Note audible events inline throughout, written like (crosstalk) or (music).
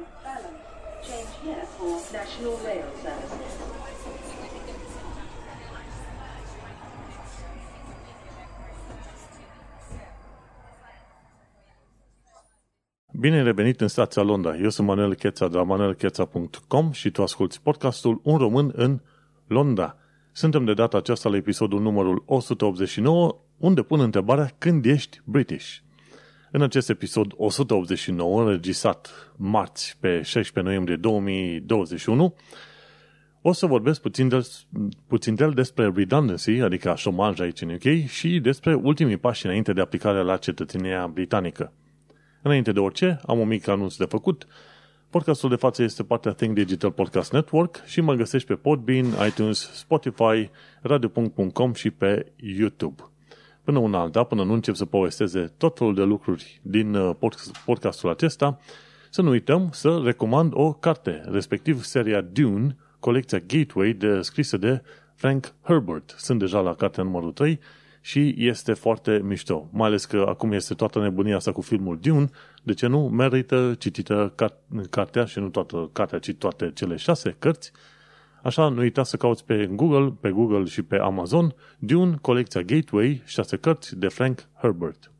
is balance. Change here for National Rail Services. Bine revenit în stația Londra. Eu sunt Manuel Cheța de la manuelcheța.com și tu asculti podcastul Un român în Londra. Suntem de data aceasta la episodul numărul 189, unde pun întrebarea când ești British. În acest episod 189, înregistrat marți pe 16 noiembrie 2021, o să vorbesc puțin, de, puțin del despre redundancy, adică șomaj aici în UK, și despre ultimii pași înainte de aplicarea la cetățenia britanică. Înainte de orice, am un mic anunț de făcut. Podcastul de față este partea Think Digital Podcast Network și mă găsești pe Podbean, iTunes, Spotify, radio.com și pe YouTube. Până una alta, până nu încep să povesteze tot felul de lucruri din uh, podcastul acesta, să nu uităm să recomand o carte, respectiv seria Dune, colecția Gateway, de, scrisă de Frank Herbert. Sunt deja la cartea numărul 3 și este foarte mișto. Mai ales că acum este toată nebunia asta cu filmul Dune, de ce nu merită citită cartea și nu toată cartea, ci toate cele șase cărți. Așa, nu uita să cauți pe Google, pe Google și pe Amazon Dune, colecția Gateway, șase cărți de Frank Herbert.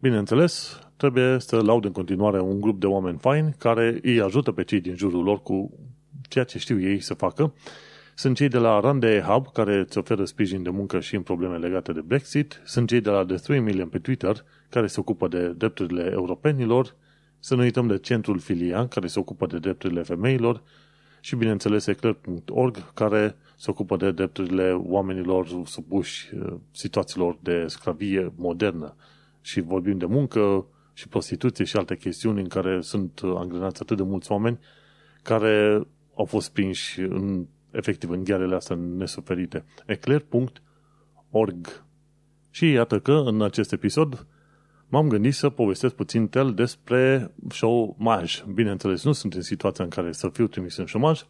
Bineînțeles, trebuie să laud în continuare un grup de oameni faini care îi ajută pe cei din jurul lor cu ceea ce știu ei să facă sunt cei de la Rande Hub, care îți oferă sprijin de muncă și în probleme legate de Brexit. Sunt cei de la The 3 Million pe Twitter, care se ocupă de drepturile europenilor. Să nu uităm de Centrul Filia, care se ocupă de drepturile femeilor. Și, bineînțeles, eclair.org, care se ocupă de drepturile oamenilor supuși uh, situațiilor de sclavie modernă. Și vorbim de muncă și prostituție și alte chestiuni în care sunt angrenați atât de mulți oameni care au fost prinși în efectiv în ghearele astea nesuferite. eclair.org Și iată că în acest episod m-am gândit să povestesc puțin tel despre șomaj. Bineînțeles, nu sunt în situația în care să fiu trimis în șomaj,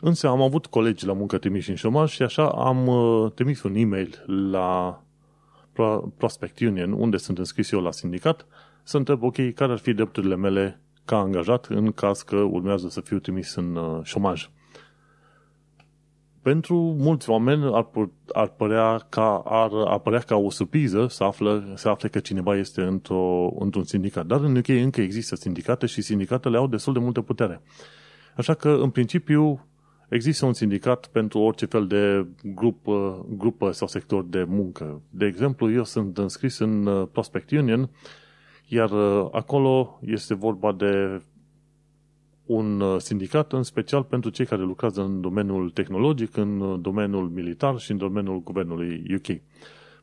însă am avut colegi la muncă trimiși în șomaj și așa am uh, trimis un e-mail la Prospect Union, unde sunt înscris eu la sindicat, să întreb, ok, care ar fi drepturile mele ca angajat în caz că urmează să fiu trimis în uh, șomaj pentru mulți oameni ar, ar părea ca, ar apărea ca o surpriză să, află, să afle că cineva este într-o, într-un sindicat. Dar în UK încă există sindicate și sindicatele au destul de multă putere. Așa că, în principiu, există un sindicat pentru orice fel de grupă, grupă sau sector de muncă. De exemplu, eu sunt înscris în uh, Prospect Union, iar uh, acolo este vorba de un uh, sindicat în special pentru cei care lucrează în domeniul tehnologic, în uh, domeniul militar și în domeniul guvernului UK.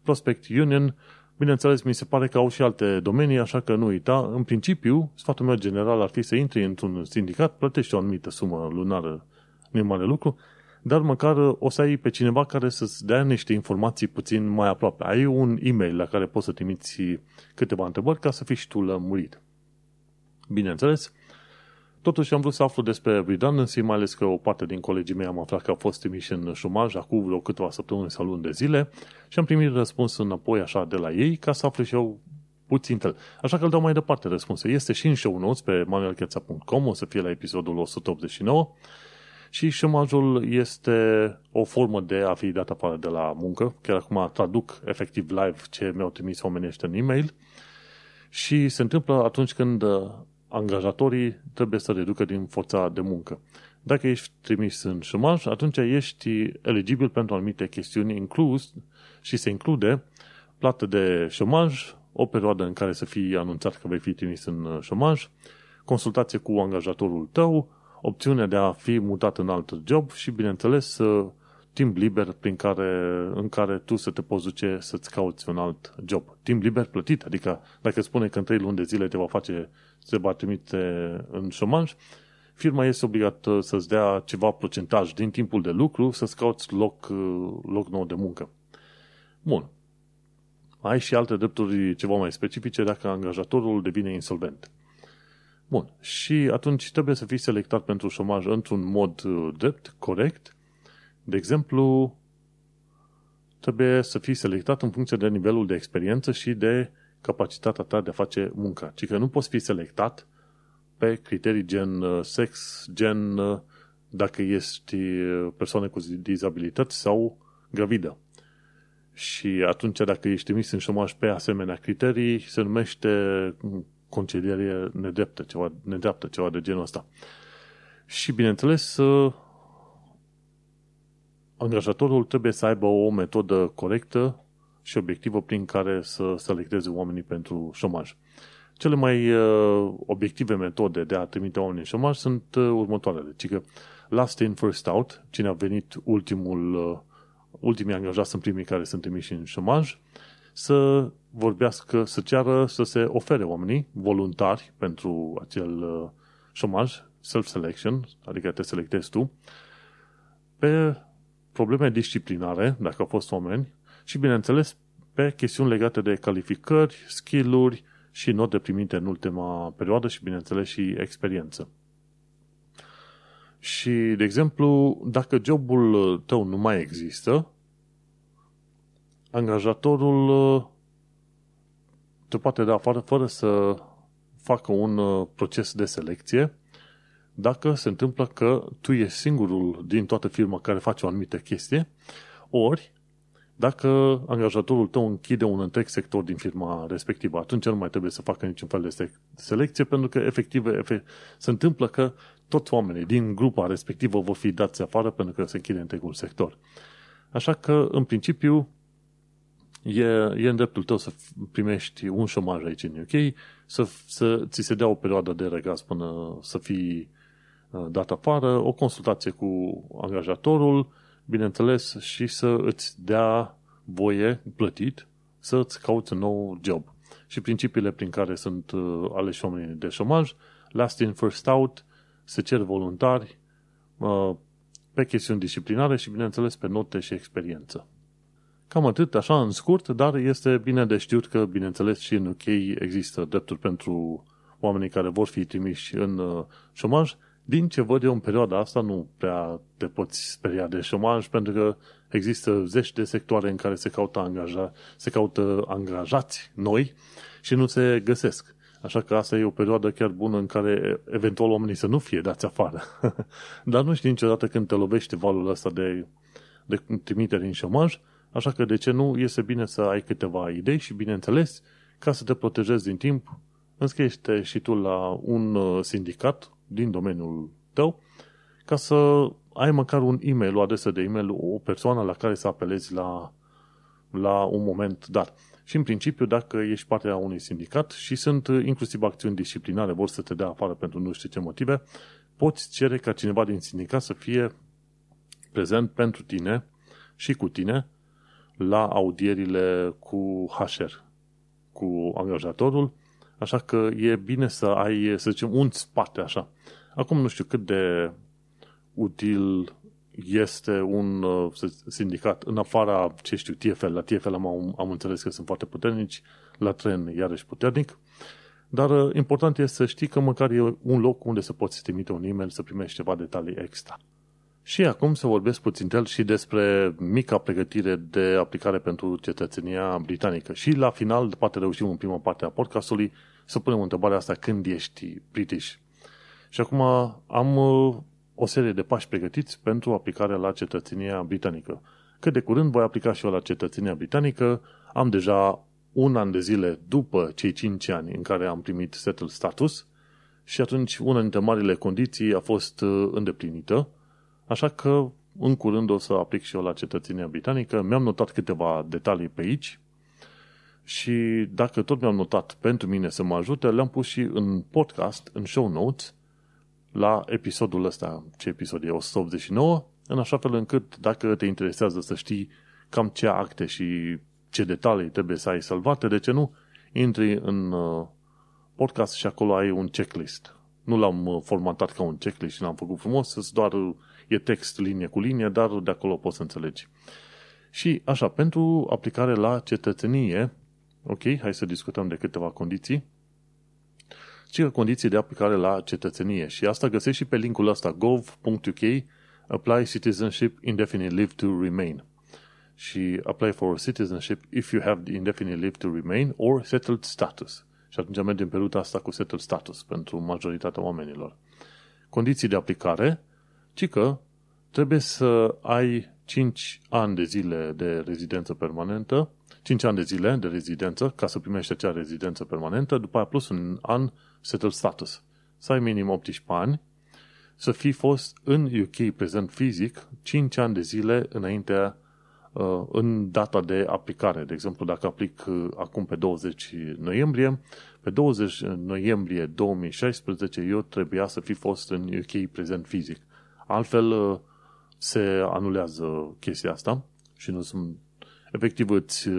Prospect Union, bineînțeles, mi se pare că au și alte domenii, așa că nu uita. În principiu, sfatul meu general ar fi să intri într-un sindicat, plătești o anumită sumă lunară, nu e mare lucru, dar măcar uh, o să ai pe cineva care să-ți dea niște informații puțin mai aproape. Ai un e-mail la care poți să trimiți câteva întrebări ca să fii și tu lămurit. Bineînțeles, Totuși am vrut să aflu despre redundancy, mai ales că o parte din colegii mei am aflat că au fost trimiși în șumaj acum vreo câteva săptămâni sau luni de zile și am primit răspuns înapoi așa de la ei ca să aflu și eu puțin tel. Așa că îl dau mai departe răspunsul. Este și în show notes pe manuelcheța.com, o să fie la episodul 189 și șomajul este o formă de a fi dat afară de la muncă. Chiar acum traduc efectiv live ce mi-au trimis oamenii ăștia în e-mail și se întâmplă atunci când angajatorii trebuie să reducă din forța de muncă. Dacă ești trimis în șomaj, atunci ești eligibil pentru anumite chestiuni inclus și se include plată de șomaj, o perioadă în care să fii anunțat că vei fi trimis în șomaj, consultație cu angajatorul tău, opțiunea de a fi mutat în alt job și, bineînțeles, timp liber prin care, în care tu să te poți duce să-ți cauți un alt job. Timp liber plătit, adică dacă spune că în 3 luni de zile te va face se va trimite în șomaj, firma este obligată să-ți dea ceva procentaj din timpul de lucru să-ți cauți loc, loc nou de muncă. Bun. Ai și alte drepturi ceva mai specifice dacă angajatorul devine insolvent. Bun. Și atunci trebuie să fii selectat pentru șomaj într-un mod uh, drept, corect. De exemplu, trebuie să fii selectat în funcție de nivelul de experiență și de capacitatea ta de a face munca, ci că nu poți fi selectat pe criterii gen uh, sex, gen uh, dacă ești uh, persoană cu dizabilități sau gravidă. Și atunci, dacă ești trimis în șomaj pe asemenea criterii, se numește concedierie nedreaptă, ceva, nedreaptă, ceva de genul ăsta. Și, bineînțeles, angajatorul trebuie să aibă o metodă corectă și obiectivă prin care să selecteze oamenii pentru șomaj. Cele mai uh, obiective metode de a trimite oamenii în șomaj sunt uh, următoarele. Ci că last in, first out, cine a venit ultimul, uh, ultimii angajați sunt primii care sunt trimiși în șomaj, să vorbească, să ceară să se ofere oamenii voluntari pentru acel uh, șomaj, self-selection, adică te selectezi tu, pe probleme disciplinare, dacă au fost oameni, și, bineînțeles, pe chestiuni legate de calificări, skill-uri și note primite în ultima perioadă și, bineînțeles, și experiență. Și, de exemplu, dacă jobul tău nu mai există, angajatorul te poate da afară fără să facă un proces de selecție dacă se întâmplă că tu ești singurul din toată firma care face o anumită chestie, ori dacă angajatorul tău închide un întreg sector din firma respectivă, atunci nu mai trebuie să facă niciun fel de selecție, pentru că efectiv, efect, se întâmplă că toți oamenii din grupa respectivă vor fi dați afară pentru că se închide întregul sector. Așa că, în principiu, e, e în dreptul tău să primești un șomaj aici în UK, să, să ți se dea o perioadă de regaz până să fii uh, dat afară, o consultație cu angajatorul, bineînțeles, și să îți dea voie plătit să îți cauți un nou job. Și principiile prin care sunt uh, aleși oamenii de șomaj, last in, first out, se cer voluntari uh, pe chestiuni disciplinare și, bineînțeles, pe note și experiență. Cam atât, așa în scurt, dar este bine de știut că, bineînțeles, și în UK există drepturi pentru oamenii care vor fi trimiși în uh, șomaj. Din ce văd eu în perioada asta, nu prea te poți speria de șomaj, pentru că există zeci de sectoare în care se caută, angaja, se caută angajați noi și nu se găsesc. Așa că asta e o perioadă chiar bună în care eventual oamenii să nu fie dați afară. (laughs) Dar nu știi niciodată când te lovește valul ăsta de, de trimitere în șomaj, așa că de ce nu iese bine să ai câteva idei și bineînțeles, ca să te protejezi din timp, înscrie și tu la un uh, sindicat din domeniul tău ca să ai măcar un e-mail, o adresă de e-mail, o persoană la care să apelezi la, la un moment dat. Și în principiu, dacă ești parte a unui sindicat și sunt inclusiv acțiuni disciplinare, vor să te dea afară pentru nu știu ce motive, poți cere ca cineva din sindicat să fie prezent pentru tine și cu tine la audierile cu HR, cu angajatorul, așa că e bine să ai, să zicem, un spate așa. Acum nu știu cât de util este un uh, sindicat în afara, ce știu, TFL. La TFL am, am înțeles că sunt foarte puternici, la tren iarăși puternic, dar uh, important este să știi că măcar e un loc unde să poți trimite un e-mail să primești ceva detalii extra. Și acum să vorbesc puțin el și despre mica pregătire de aplicare pentru cetățenia britanică. Și la final, poate reușim în prima parte a podcastului, să punem întrebarea asta când ești British. Și acum am uh, o serie de pași pregătiți pentru aplicarea la cetățenia britanică. Cât de curând voi aplica și eu la cetățenia britanică, am deja un an de zile după cei 5 ani în care am primit settled status și atunci una dintre marile condiții a fost uh, îndeplinită, așa că în curând o să aplic și eu la cetățenia britanică. Mi-am notat câteva detalii pe aici și dacă tot mi-am notat pentru mine să mă ajute, le-am pus și în podcast, în show notes, la episodul ăsta, ce episod e, 189, în așa fel încât dacă te interesează să știi cam ce acte și ce detalii trebuie să ai salvate, de ce nu, intri în uh, podcast și acolo ai un checklist. Nu l-am uh, formatat ca un checklist și l-am făcut frumos, doar uh, e text linie cu linie, dar de acolo poți să înțelegi. Și așa, pentru aplicare la cetățenie, ok, hai să discutăm de câteva condiții ci condiții de aplicare la cetățenie. Și asta găsești și pe linkul ăsta gov.uk Apply Citizenship Indefinite Leave to Remain. Și apply for citizenship if you have the indefinite leave to remain or settled status. Și atunci mergem pe ruta asta cu settled status pentru majoritatea oamenilor. Condiții de aplicare, ci că trebuie să ai 5 ani de zile de rezidență permanentă, 5 ani de zile de rezidență ca să primești acea rezidență permanentă, după aia plus un an settled status. Să ai minim 18 ani, să fi fost în UK prezent fizic 5 ani de zile înaintea uh, în data de aplicare. De exemplu, dacă aplic uh, acum pe 20 noiembrie, pe 20 noiembrie 2016 eu trebuia să fi fost în UK prezent fizic. Altfel uh, se anulează chestia asta și nu sunt efectiv îți,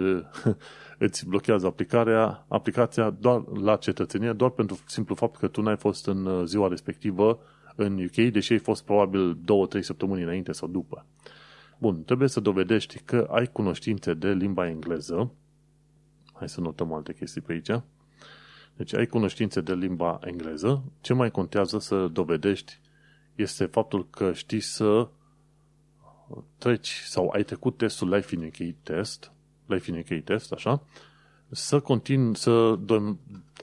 (laughs) îți blochează aplicarea, aplicația doar la cetățenie, doar pentru simplu fapt că tu n-ai fost în ziua respectivă în UK, deși ai fost probabil 2-3 săptămâni înainte sau după. Bun, trebuie să dovedești că ai cunoștințe de limba engleză. Hai să notăm alte chestii pe aici. Deci ai cunoștințe de limba engleză. Ce mai contează să dovedești este faptul că știi să treci sau ai trecut testul Life in UK test, Life in UK test, așa, să continui, să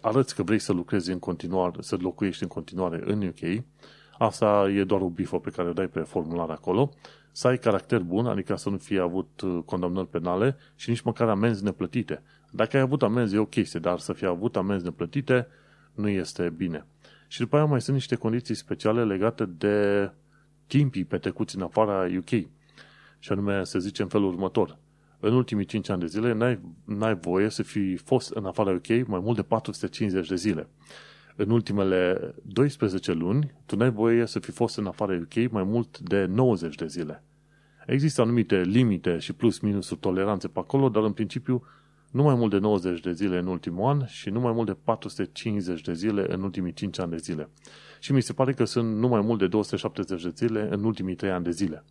arăți că vrei să lucrezi în continuare, să locuiești în continuare în UK, asta e doar o bifă pe care o dai pe formular acolo, să ai caracter bun, adică să nu fie avut uh, condamnări penale și nici măcar amenzi neplătite. Dacă ai avut amenzi, e o chestie, dar să fie avut amenzi neplătite nu este bine. Și după aia mai sunt niște condiții speciale legate de timpii petrecuți în afara UK. Și anume, se zice în felul următor. În ultimii 5 ani de zile n-ai, n-ai voie să fi fost în afara UK mai mult de 450 de zile. În ultimele 12 luni, tu n-ai voie să fi fost în afara UK mai mult de 90 de zile. Există anumite limite și plus minus toleranțe pe acolo, dar în principiu nu mai mult de 90 de zile în ultimul an și nu mai mult de 450 de zile în ultimii 5 ani de zile. Și mi se pare că sunt nu mai mult de 270 de zile în ultimii 3 ani de zile.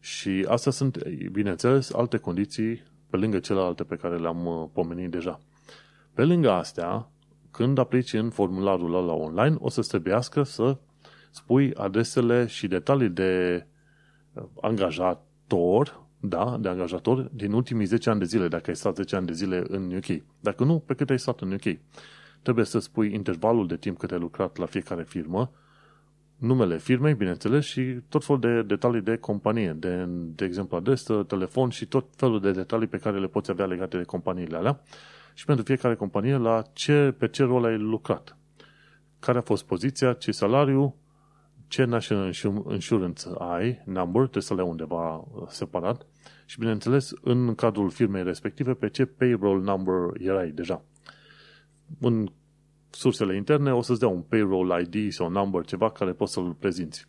Și astea sunt, bineînțeles, alte condiții pe lângă celelalte pe care le-am uh, pomenit deja. Pe lângă astea, când aplici în formularul ăla online, o să trebuiască să spui adresele și detalii de uh, angajator, da, de angajator din ultimii 10 ani de zile, dacă ai stat 10 ani de zile în UK. Dacă nu, pe cât ai stat în UK. Trebuie să spui intervalul de timp cât ai lucrat la fiecare firmă, numele firmei, bineînțeles, și tot felul de detalii de companie, de, de exemplu adresă, telefon și tot felul de detalii pe care le poți avea legate de companiile alea și pentru fiecare companie la ce, pe ce rol ai lucrat. Care a fost poziția, ce salariu, ce national insurance ai, number, trebuie să le ai undeva uh, separat și, bineînțeles, în cadrul firmei respective, pe ce payroll number erai deja. În sursele interne o să-ți dea un payroll ID sau number, ceva care poți să-l prezinți.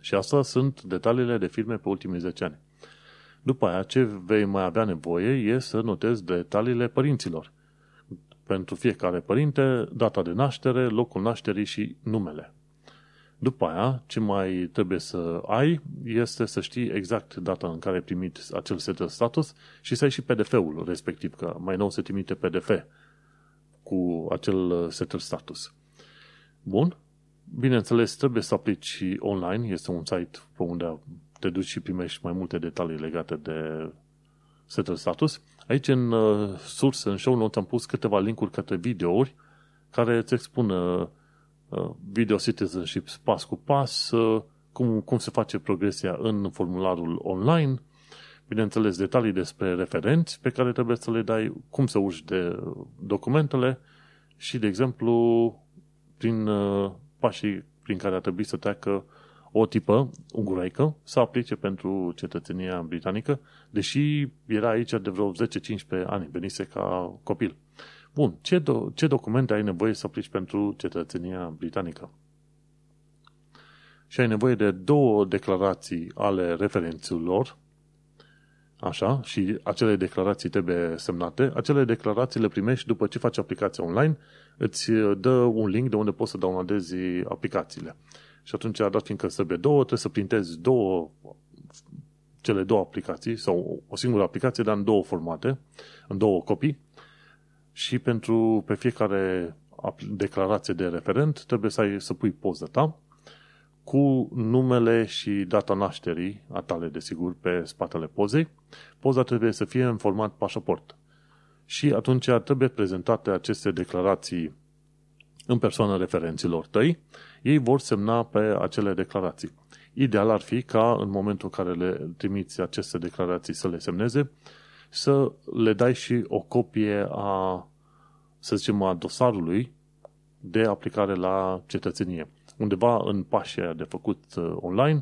Și asta sunt detaliile de firme pe ultimii 10 ani. După aia, ce vei mai avea nevoie e să notezi detaliile părinților. Pentru fiecare părinte, data de naștere, locul nașterii și numele. După aia, ce mai trebuie să ai este să știi exact data în care ai primit acel set de status și să ai și PDF-ul respectiv, că mai nou se trimite PDF cu acel setter status. Bun. Bineînțeles, trebuie să aplici online. Este un site pe unde te duci și primești mai multe detalii legate de setter status. Aici, în uh, sursă, în show notes, am pus câteva linkuri către videouri care îți expun uh, video citizenship pas cu pas, uh, cum, cum se face progresia în formularul online, bineînțeles, detalii despre referenți pe care trebuie să le dai, cum să urci de documentele și, de exemplu, prin uh, pașii prin care ar trebui să treacă o tipă unguraică să aplice pentru cetățenia britanică, deși era aici de vreo 10-15 ani, venise ca copil. Bun, ce, do- ce documente ai nevoie să aplici pentru cetățenia britanică? Și ai nevoie de două declarații ale referenților Așa, și acele declarații trebuie semnate. Acele declarații le primești după ce faci aplicația online, îți dă un link de unde poți să downloadezi aplicațiile. Și atunci, dat fiindcă trebuie două, trebuie să printezi două, cele două aplicații, sau o singură aplicație, dar în două formate, în două copii. Și pentru pe fiecare declarație de referent trebuie să, ai, să pui poza ta cu numele și data nașterii a tale, desigur, pe spatele pozei. Poza trebuie să fie în format pașaport. și atunci trebuie prezentate aceste declarații în persoană referenților tăi, ei vor semna pe acele declarații. Ideal ar fi ca în momentul în care le trimiți aceste declarații să le semneze, să le dai și o copie a, să zicem, a dosarului de aplicare la cetățenie. Undeva în pașii de făcut uh, online,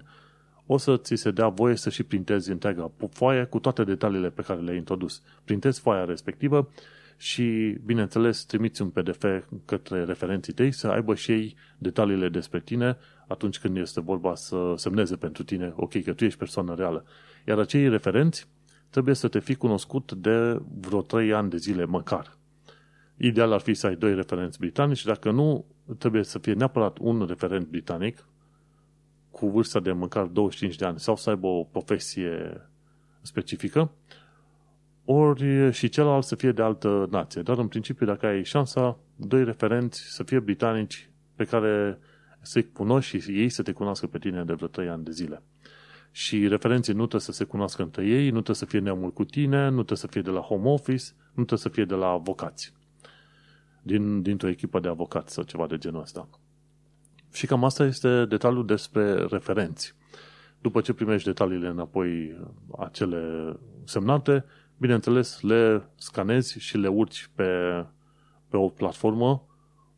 o să ți se dea voie să și printezi întreaga foaie cu toate detaliile pe care le-ai introdus. Printezi foaia respectivă și, bineînțeles, trimiți un PDF către referenții tăi să aibă și ei detaliile despre tine atunci când este vorba să semneze pentru tine, ok, că tu ești persoană reală. Iar acei referenți trebuie să te fi cunoscut de vreo 3 ani de zile măcar. Ideal ar fi să ai doi referenți britanici, dacă nu, trebuie să fie neapărat un referent britanic cu vârsta de măcar 25 de ani sau să aibă o profesie specifică, ori și celălalt să fie de altă nație. Dar în principiu, dacă ai șansa, doi referenți să fie britanici pe care să-i cunoști și ei să te cunoască pe tine de vreo 3 ani de zile. Și referenții nu trebuie să se cunoască între ei, nu trebuie să fie neamul cu tine, nu trebuie să fie de la home office, nu trebuie să fie de la avocați. Din, dintr-o echipă de avocați sau ceva de genul ăsta. Și cam asta este detaliul despre referenți. După ce primești detaliile înapoi acele semnate, bineînțeles le scanezi și le urci pe, pe o platformă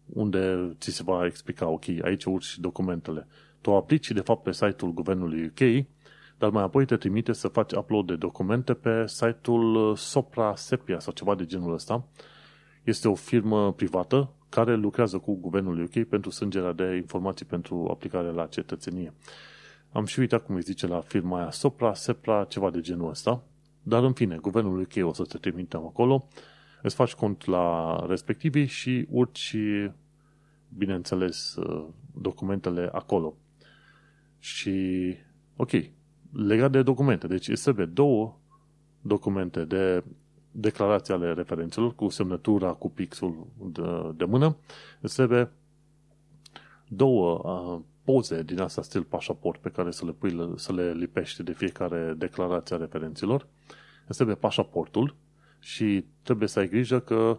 unde ți se va explica, ok, aici urci documentele. Tu aplici de fapt pe site-ul guvernului UK, dar mai apoi te trimite să faci upload de documente pe site-ul Sopra Sepia sau ceva de genul ăsta. Este o firmă privată care lucrează cu guvernul UK pentru sângerea de informații pentru aplicare la cetățenie. Am și uitat cum îi zice la firma aia Sopra, Sepra, ceva de genul ăsta. Dar în fine, guvernul UK o să te trimitem acolo, îți faci cont la respectivii și urci, bineînțeles, documentele acolo. Și, ok, legat de documente, deci îți trebuie două documente de declarații ale referențelor cu semnătura, cu pixul de, de mână, îți trebuie două uh, poze din asta stil pașaport pe care să le, pui, să le lipești de fiecare declarație a referenților. Îți trebuie pașaportul și trebuie să ai grijă că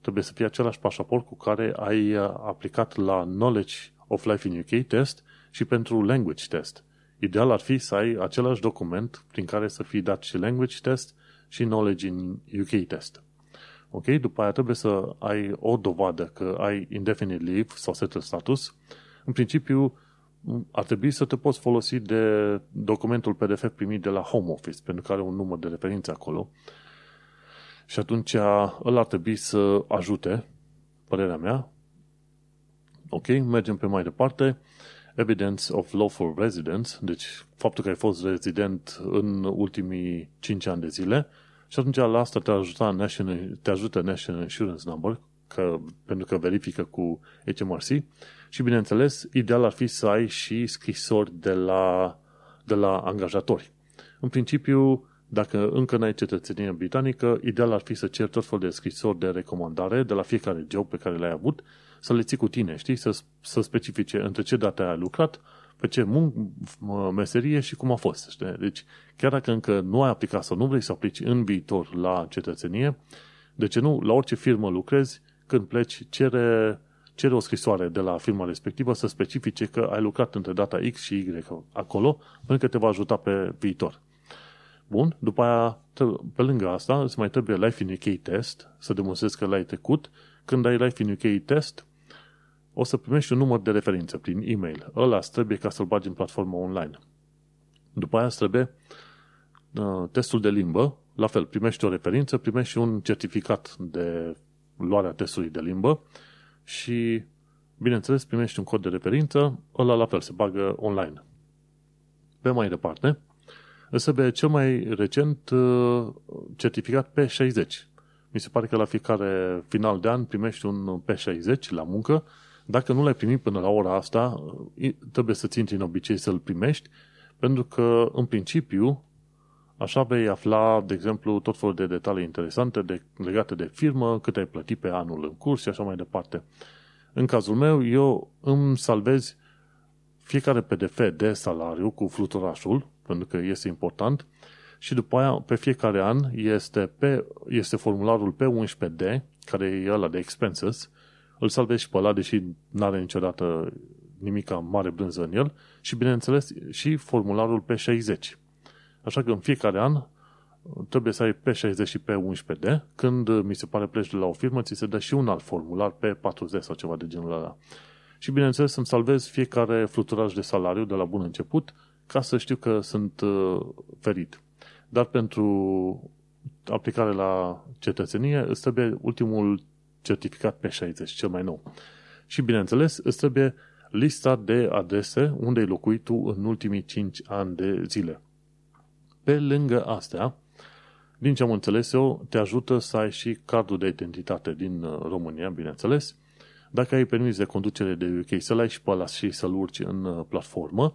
trebuie să fie același pașaport cu care ai aplicat la Knowledge of Life in UK test și pentru Language test. Ideal ar fi să ai același document prin care să fii dat și Language test și Knowledge in UK test. Ok? După aia trebuie să ai o dovadă că ai indefinite leave sau settled status. În principiu, ar trebui să te poți folosi de documentul PDF primit de la Home Office, pentru că are un număr de referință acolo. Și atunci îl ar trebui să ajute, părerea mea. Ok, mergem pe mai departe. Evidence of lawful residence, deci faptul că ai fost rezident în ultimii 5 ani de zile și atunci la asta te, ajuta National, te ajută National Insurance Number, că, pentru că verifică cu HMRC și, bineînțeles, ideal ar fi să ai și scrisori de la, de la angajatori. În principiu, dacă încă n-ai cetățenie britanică, ideal ar fi să ceri tot felul de scrisori de recomandare de la fiecare job pe care l-ai avut, să le ții cu tine, știi? Să, să specifice între ce date ai lucrat, pe ce mun- meserie și cum a fost. Știi? Deci, chiar dacă încă nu ai aplicat sau nu vrei să aplici în viitor la cetățenie, de ce nu, la orice firmă lucrezi, când pleci, cere, cere o scrisoare de la firma respectivă să specifice că ai lucrat între data X și Y acolo, pentru că te va ajuta pe viitor. Bun, după aia, pe lângă asta, îți mai trebuie Life in UK test, să demonstrezi că l-ai trecut. Când ai Life in UK test, o să primești un număr de referință prin e-mail. Ăla trebuie ca să-l bagi în platforma online. După aia îți trebuie uh, testul de limbă, la fel, primești o referință, primești un certificat de luarea testului de limbă și, bineînțeles, primești un cod de referință, ăla la fel, se bagă online. Pe mai departe, îți trebuie cel mai recent uh, certificat P60. Mi se pare că la fiecare final de an primești un P60 la muncă. Dacă nu l-ai primit până la ora asta, uh, trebuie să-ți intri în obicei să-l primești, pentru că, în principiu, Așa vei afla, de exemplu, tot felul de detalii interesante de, legate de firmă, cât ai plătit pe anul în curs și așa mai departe. În cazul meu, eu îmi salvez fiecare PDF de salariu cu fluturașul, pentru că este important, și după aia, pe fiecare an, este, pe, este formularul P11D, care e ăla de expenses, îl salvezi și pe ăla, deși nu are niciodată nimica mare brânză în el, și bineînțeles și formularul P60. Așa că în fiecare an trebuie să ai P60 și P11D. Când mi se pare pleci de la o firmă, ți se dă și un alt formular P40 sau ceva de genul ăla. Și bineînțeles să-mi salvez fiecare fluturaj de salariu de la bun început ca să știu că sunt uh, ferit. Dar pentru aplicare la cetățenie îți trebuie ultimul certificat P60, cel mai nou. Și bineînțeles îți trebuie lista de adrese unde ai locuit tu în ultimii 5 ani de zile. Pe lângă astea, din ce am înțeles eu, te ajută să ai și cardul de identitate din uh, România, bineînțeles. Dacă ai permis de conducere de UK, să-l ai și pe ăla și să-l urci în uh, platformă.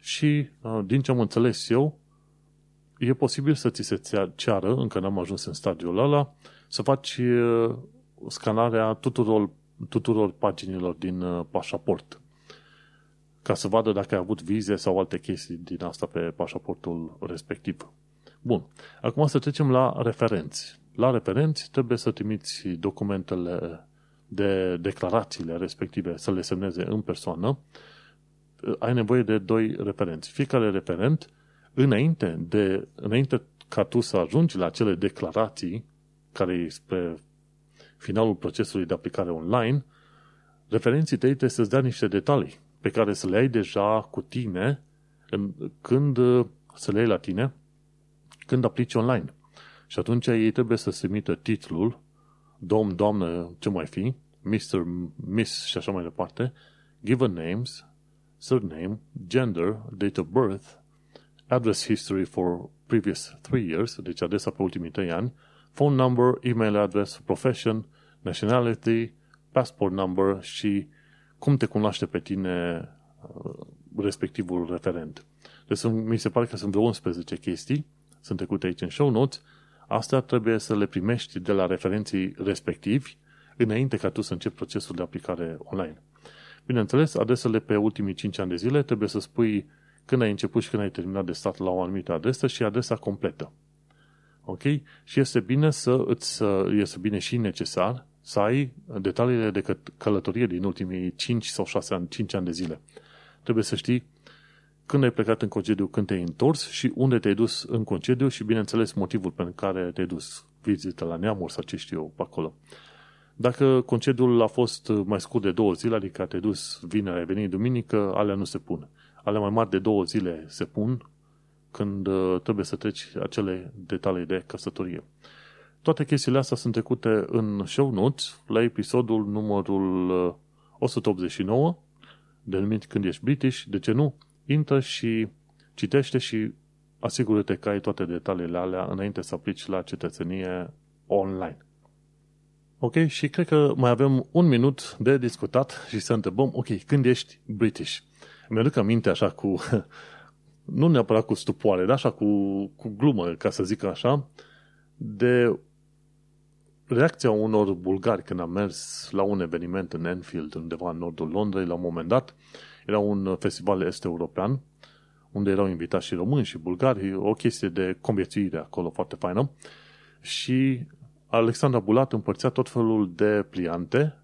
Și, uh, din ce am înțeles eu, e posibil să ți se ceară, încă n-am ajuns în stadiul ăla, să faci scanarea tuturor, tuturor paginilor din pașaport ca să vadă dacă ai avut vize sau alte chestii din asta pe pașaportul respectiv. Bun. Acum să trecem la referenți. La referenți trebuie să trimiți documentele de declarațiile respective, să le semneze în persoană. Ai nevoie de doi referenți. Fiecare referent, înainte, de, înainte ca tu să ajungi la acele declarații care e spre finalul procesului de aplicare online, referenții tăi trebuie să-ți dea niște detalii pe care să le ai deja cu tine când să le ai la tine când aplici online. Și atunci ei trebuie să se emită titlul, domn, doamnă, ce mai fi, Mr., Miss și așa mai departe, given names, surname, gender, date of birth, address history for previous three years, deci adresa pe ultimii trei ani, phone number, email address, profession, nationality, passport number și cum te cunoaște pe tine uh, respectivul referent. Deci mi se pare că sunt vreo 11 chestii sunt trecute aici în show notes, astea trebuie să le primești de la referenții respectivi înainte ca tu să începi procesul de aplicare online. Bineînțeles, adresele pe ultimii 5 ani de zile trebuie să spui când ai început și când ai terminat de stat la o anumită adresă și adresa completă. Ok? Și este bine să îți, este bine și necesar să ai detaliile de călătorie din ultimii 5 sau 6 ani, 5 ani de zile. Trebuie să știi când ai plecat în concediu, când te-ai întors și unde te-ai dus în concediu și, bineînțeles, motivul pentru care te-ai dus. Vizită la neamuri sau ce știu eu pe acolo. Dacă concediul a fost mai scurt de două zile, adică te-ai dus vineri, ai venit duminică, alea nu se pun. Ale mai mari de două zile se pun când uh, trebuie să treci acele detalii de căsătorie. Toate chestiile astea sunt trecute în show notes la episodul numărul 189, uh, denumit Când ești British, de ce nu? intră și citește și asigură-te că ai toate detaliile alea înainte să aplici la cetățenie online. Ok, și cred că mai avem un minut de discutat și să întrebăm, ok, când ești British? Mi-aduc aminte așa cu, (laughs) nu neapărat cu stupoare, dar așa cu, cu glumă, ca să zic așa, de reacția unor bulgari când am mers la un eveniment în Enfield, undeva în nordul Londrei, la un moment dat, era un festival est-european, unde erau invitați și români și bulgari, o chestie de conviețuire acolo foarte faină. Și Alexandra Bulat împărțea tot felul de pliante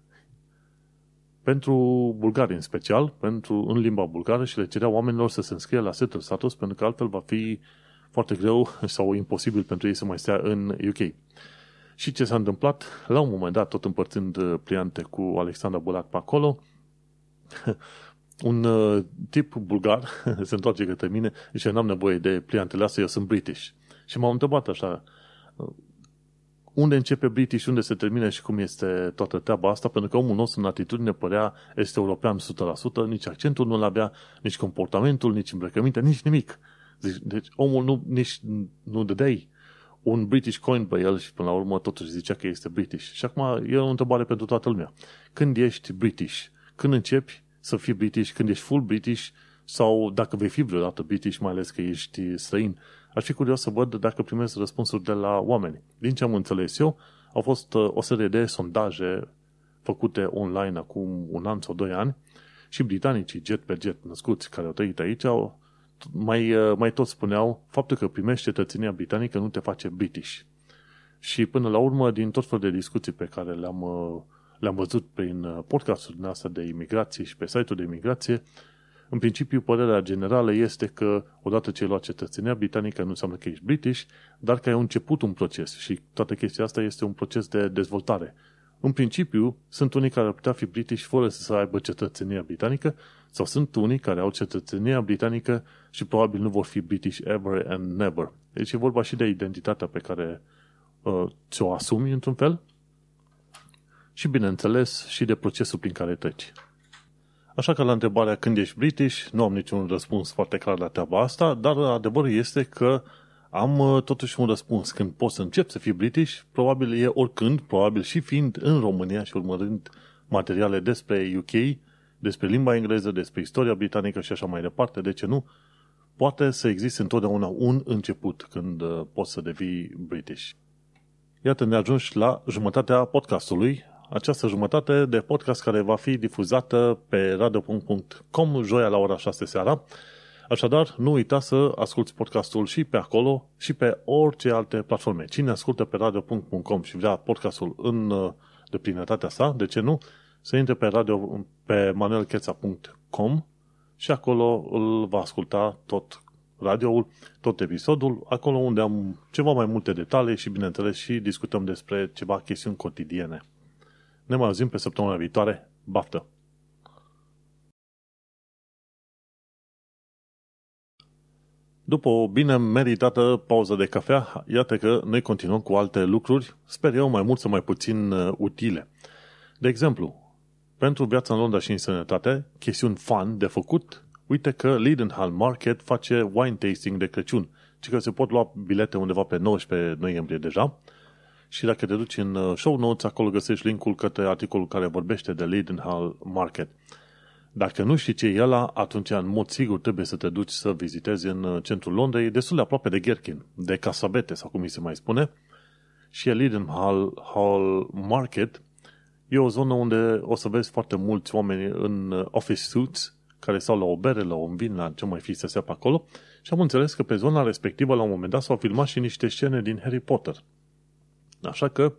pentru bulgari în special, pentru, în limba bulgară și le cerea oamenilor să se înscrie la setul status, pentru că altfel va fi foarte greu (laughs) sau imposibil pentru ei să mai stea în UK. Și ce s-a întâmplat? La un moment dat, tot împărțind pliante cu Alexandra Bulat pe acolo, (laughs) un uh, tip bulgar (laughs) se întoarce către mine și n-am nevoie de pliantele astea, eu sunt British. Și m-am întrebat așa, uh, unde începe British, unde se termine și cum este toată treaba asta, pentru că omul nostru în atitudine părea este european 100%, nici accentul nu-l avea, nici comportamentul, nici îmbrăcăminte, nici nimic. Deci, deci omul nu, nici nu dădeai un British coin pe el și până la urmă totuși zicea că este British. Și acum e o întrebare pentru toată lumea. Când ești British? Când începi să fii British când ești full British sau dacă vei fi vreodată British, mai ales că ești străin. Aș fi curios să văd dacă primesc răspunsuri de la oameni. Din ce am înțeles eu, au fost uh, o serie de sondaje făcute online acum un an sau doi ani și britanicii jet pe jet născuți care au trăit aici au, mai, uh, mai tot spuneau, faptul că primești cetățenia britanică nu te face British. Și până la urmă, din tot felul de discuții pe care le-am, uh, le-am văzut prin uh, podcastul noastre de imigrație și pe site-ul de imigrație, în principiu, părerea generală este că odată ce ai luat cetățenia britanică nu înseamnă că ești British, dar că ai început un proces și toată chestia asta este un proces de dezvoltare. În principiu, sunt unii care ar putea fi British fără să aibă cetățenia britanică sau sunt unii care au cetățenia britanică și probabil nu vor fi British ever and never. Deci e vorba și de identitatea pe care uh, ți-o asumi într-un fel și, bineînțeles, și de procesul prin care treci. Așa că la întrebarea când ești British, nu am niciun răspuns foarte clar la treaba asta, dar adevărul este că am uh, totuși un răspuns. Când poți să încep să fii British, probabil e oricând, probabil și fiind în România și urmărind materiale despre UK, despre limba engleză, despre istoria britanică și așa mai departe, de ce nu? Poate să existe întotdeauna un început când uh, poți să devii British. Iată, ne ajungi la jumătatea podcastului această jumătate de podcast care va fi difuzată pe radio.com joia la ora 6 seara. Așadar, nu uita să asculti podcastul și pe acolo și pe orice alte platforme. Cine ascultă pe radio.com și vrea podcastul în uh, deplinătatea sa, de ce nu? Să intre pe radio pe manuelcheța.com și acolo îl va asculta tot radioul, tot episodul, acolo unde am ceva mai multe detalii și, bineînțeles, și discutăm despre ceva chestiuni cotidiene. Ne mai auzim pe săptămâna viitoare. Baftă! După o bine meritată pauză de cafea, iată că noi continuăm cu alte lucruri, sper eu mai mult sau mai puțin uh, utile. De exemplu, pentru viața în Londra și în sănătate, chestiuni fun de făcut, uite că Leadenhall Market face wine tasting de Crăciun, ci că se pot lua bilete undeva pe 19 noiembrie deja, și dacă te duci în uh, show notes, acolo găsești linkul către articolul care vorbește de Leadenhall Market. Dacă nu știi ce e ăla, atunci în mod sigur trebuie să te duci să vizitezi în uh, centrul Londrei, destul de aproape de Gherkin, de Casabete sau cum îi se mai spune, și e Leadenhall Hall Market. E o zonă unde o să vezi foarte mulți oameni în uh, office suits care stau la o bere, la un vin, la ce mai fi să se pe acolo și am înțeles că pe zona respectivă la un moment dat s-au filmat și niște scene din Harry Potter. Așa că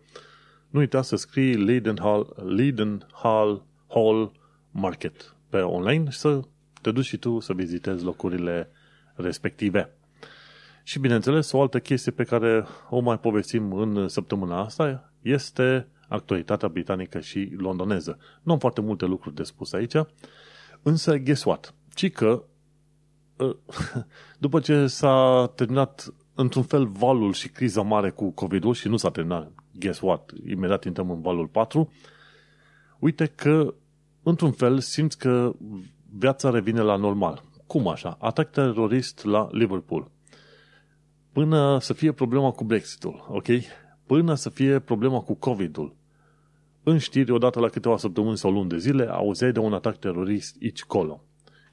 nu uita să scrii Leidenhall, Leidenhall Hall Market pe online și să te duci și tu să vizitezi locurile respective. Și bineînțeles, o altă chestie pe care o mai povestim în săptămâna asta este actualitatea britanică și londoneză. Nu am foarte multe lucruri de spus aici, însă guess what? Ci că (laughs) după ce s-a terminat într-un fel valul și criza mare cu COVID-ul și nu s-a terminat, guess what, imediat intrăm în valul 4, uite că într-un fel simți că viața revine la normal. Cum așa? Atac terorist la Liverpool. Până să fie problema cu Brexitul, ok? Până să fie problema cu COVID-ul. În știri, odată la câteva săptămâni sau luni de zile, auzeai de un atac terorist aici colo.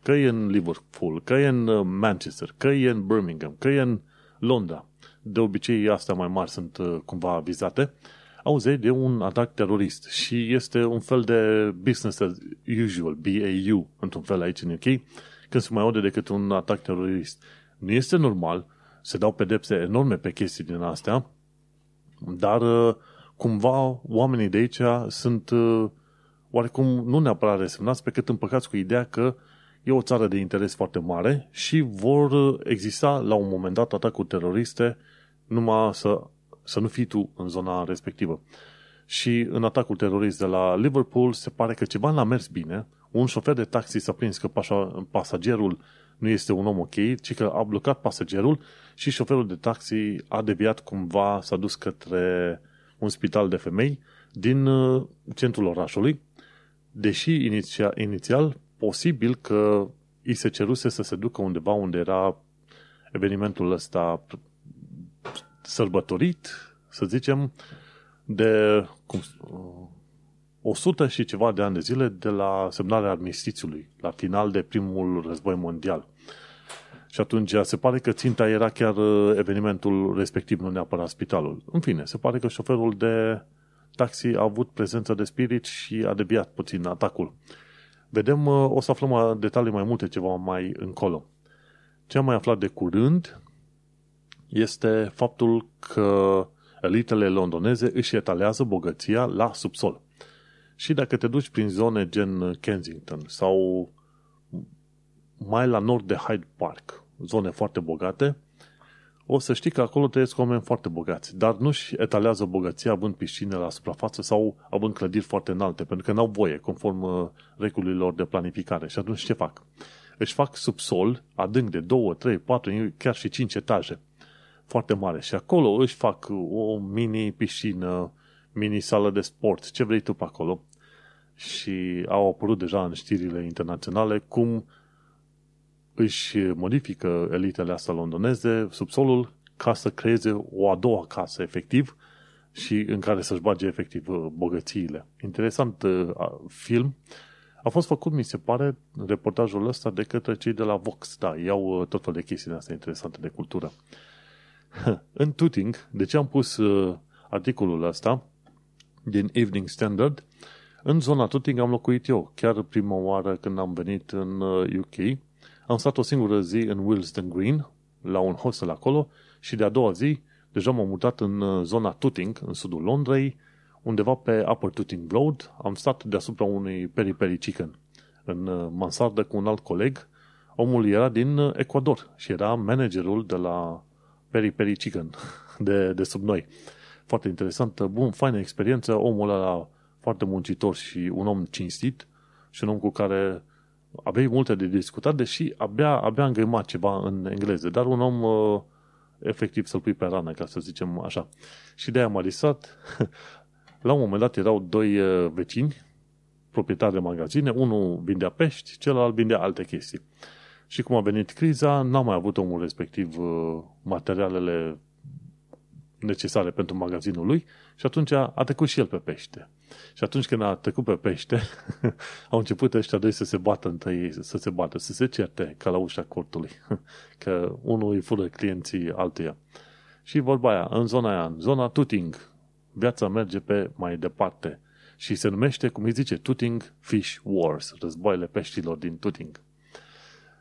Că e în Liverpool, că e în uh, Manchester, că e în Birmingham, că e în Londra, de obicei astea mai mari sunt uh, cumva vizate, auzi de un atac terorist și este un fel de business as usual, BAU, într-un fel aici în UK, când se mai aude decât un atac terorist. Nu este normal, se dau pedepse enorme pe chestii din astea, dar uh, cumva oamenii de aici sunt uh, oarecum nu neapărat resemnați, pe cât împăcați cu ideea că e o țară de interes foarte mare și vor exista la un moment dat atacuri teroriste numai să, să nu fii tu în zona respectivă. Și în atacul terorist de la Liverpool se pare că ceva n-a mers bine. Un șofer de taxi s-a prins că pasagerul nu este un om ok, ci că a blocat pasagerul și șoferul de taxi a deviat cumva, s-a dus către un spital de femei din uh, centrul orașului, deși inițial, inițial posibil că îi se ceruse să se ducă undeva unde era evenimentul ăsta sărbătorit, să zicem, de cum, 100 și ceva de ani de zile de la semnarea armistițiului, la final de primul război mondial. Și atunci se pare că ținta era chiar uh, evenimentul respectiv, nu neapărat spitalul. În fine, se pare că șoferul de taxi a avut prezență de spirit și a debiat puțin atacul. Vedem, uh, o să aflăm uh, detalii mai multe ceva mai încolo. Ce am mai aflat de curând este faptul că elitele londoneze își etalează bogăția la subsol. Și dacă te duci prin zone gen Kensington sau mai la nord de Hyde Park, zone foarte bogate, o să știi că acolo trăiesc oameni foarte bogați, dar nu-și etalează bogăția având piscine la suprafață sau având clădiri foarte înalte, pentru că n-au voie, conform uh, regulilor de planificare. Și atunci ce fac? Își fac subsol adânc de 2, 3, 4, chiar și 5 etaje foarte mare. Și acolo își fac o mini piscină, mini sală de sport, ce vrei tu pe acolo. Și au apărut deja în știrile internaționale cum își modifică elitele astea londoneze subsolul ca să creeze o a doua casă, efectiv, și în care să-și bage efectiv bogățiile. Interesant uh, film. A fost făcut, mi se pare, reportajul ăsta de către cei de la Vox. Da, iau uh, tot felul de chestii astea interesante de cultură. (laughs) în Tuting, de ce am pus uh, articolul ăsta din Evening Standard, în zona Tuting am locuit eu. Chiar prima oară când am venit în UK, uh, am stat o singură zi în Willesden Green, la un hostel acolo, și de-a doua zi deja m-am mutat în uh, zona Tuting, în sudul Londrei, undeva pe Upper Tuting Road. Am stat deasupra unui peri-peri chicken în mansardă cu un alt coleg. Omul era din Ecuador și era managerul de la Peri Peri Chicken (laughs) de, de sub noi. Foarte interesantă, bun, faină experiență, omul ăla foarte muncitor și un om cinstit și un om cu care aveai multe de discutat, deși abia, abia îngăima ceva în engleză, dar un om uh, efectiv să-l pui pe rană, ca să zicem așa. Și de-aia m-a risat. (laughs) La un moment dat erau doi uh, vecini, proprietari de magazine, unul vindea pești, celălalt vindea alte chestii. Și cum a venit criza, n-a mai avut omul respectiv uh, materialele necesare pentru magazinul lui și atunci a trecut și el pe pește. Și atunci când a trecut pe pește, (laughs) au început ăștia doi să se bată între ei, să se bată, să se certe ca la ușa cortului. (laughs) Că unul îi fură clienții altuia. Și vorba aia, în zona aia, în zona Tuting, viața merge pe mai departe. Și se numește, cum îi zice, Tuting Fish Wars, războaiele peștilor din Tuting.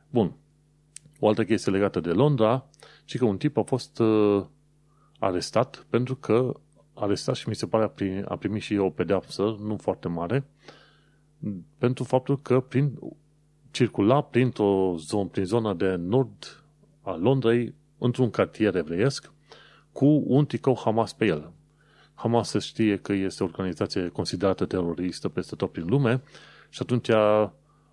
Bun. O altă chestie legată de Londra, ci că un tip a fost uh, arestat pentru că arestat și mi se pare a, prim, a primit și o pedeapsă, nu foarte mare, pentru faptul că prin, circula printr-o zonă, prin zona de nord a Londrei, într-un cartier evreiesc, cu un ticou Hamas pe el. Hamas se știe că este o organizație considerată teroristă peste tot prin lume și atunci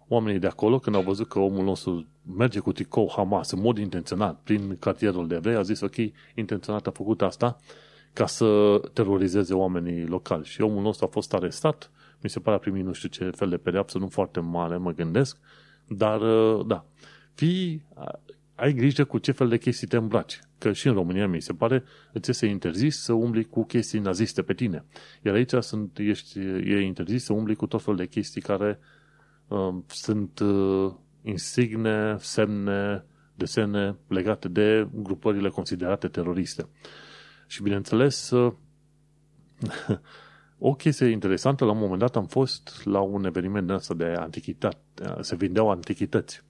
oamenii de acolo, când au văzut că omul nostru merge cu tricou Hamas în mod intenționat prin cartierul de evrei, a zis, ok, intenționat a făcut asta ca să terorizeze oamenii locali. Și omul nostru a fost arestat, mi se pare a primit nu știu ce fel de pedeapsă, nu foarte mare, mă gândesc, dar uh, da, fii, ai grijă cu ce fel de chestii te îmbraci. Că și în România, mi se pare, îți este interzis să umbli cu chestii naziste pe tine. Iar aici sunt, ești, e interzis să umbli cu tot fel de chestii care Um, sunt uh, insigne, semne, desene legate de grupările considerate teroriste. Și bineînțeles, uh, (laughs) o chestie interesantă, la un moment dat am fost la un eveniment de asta de antichitate, se vindeau antichități.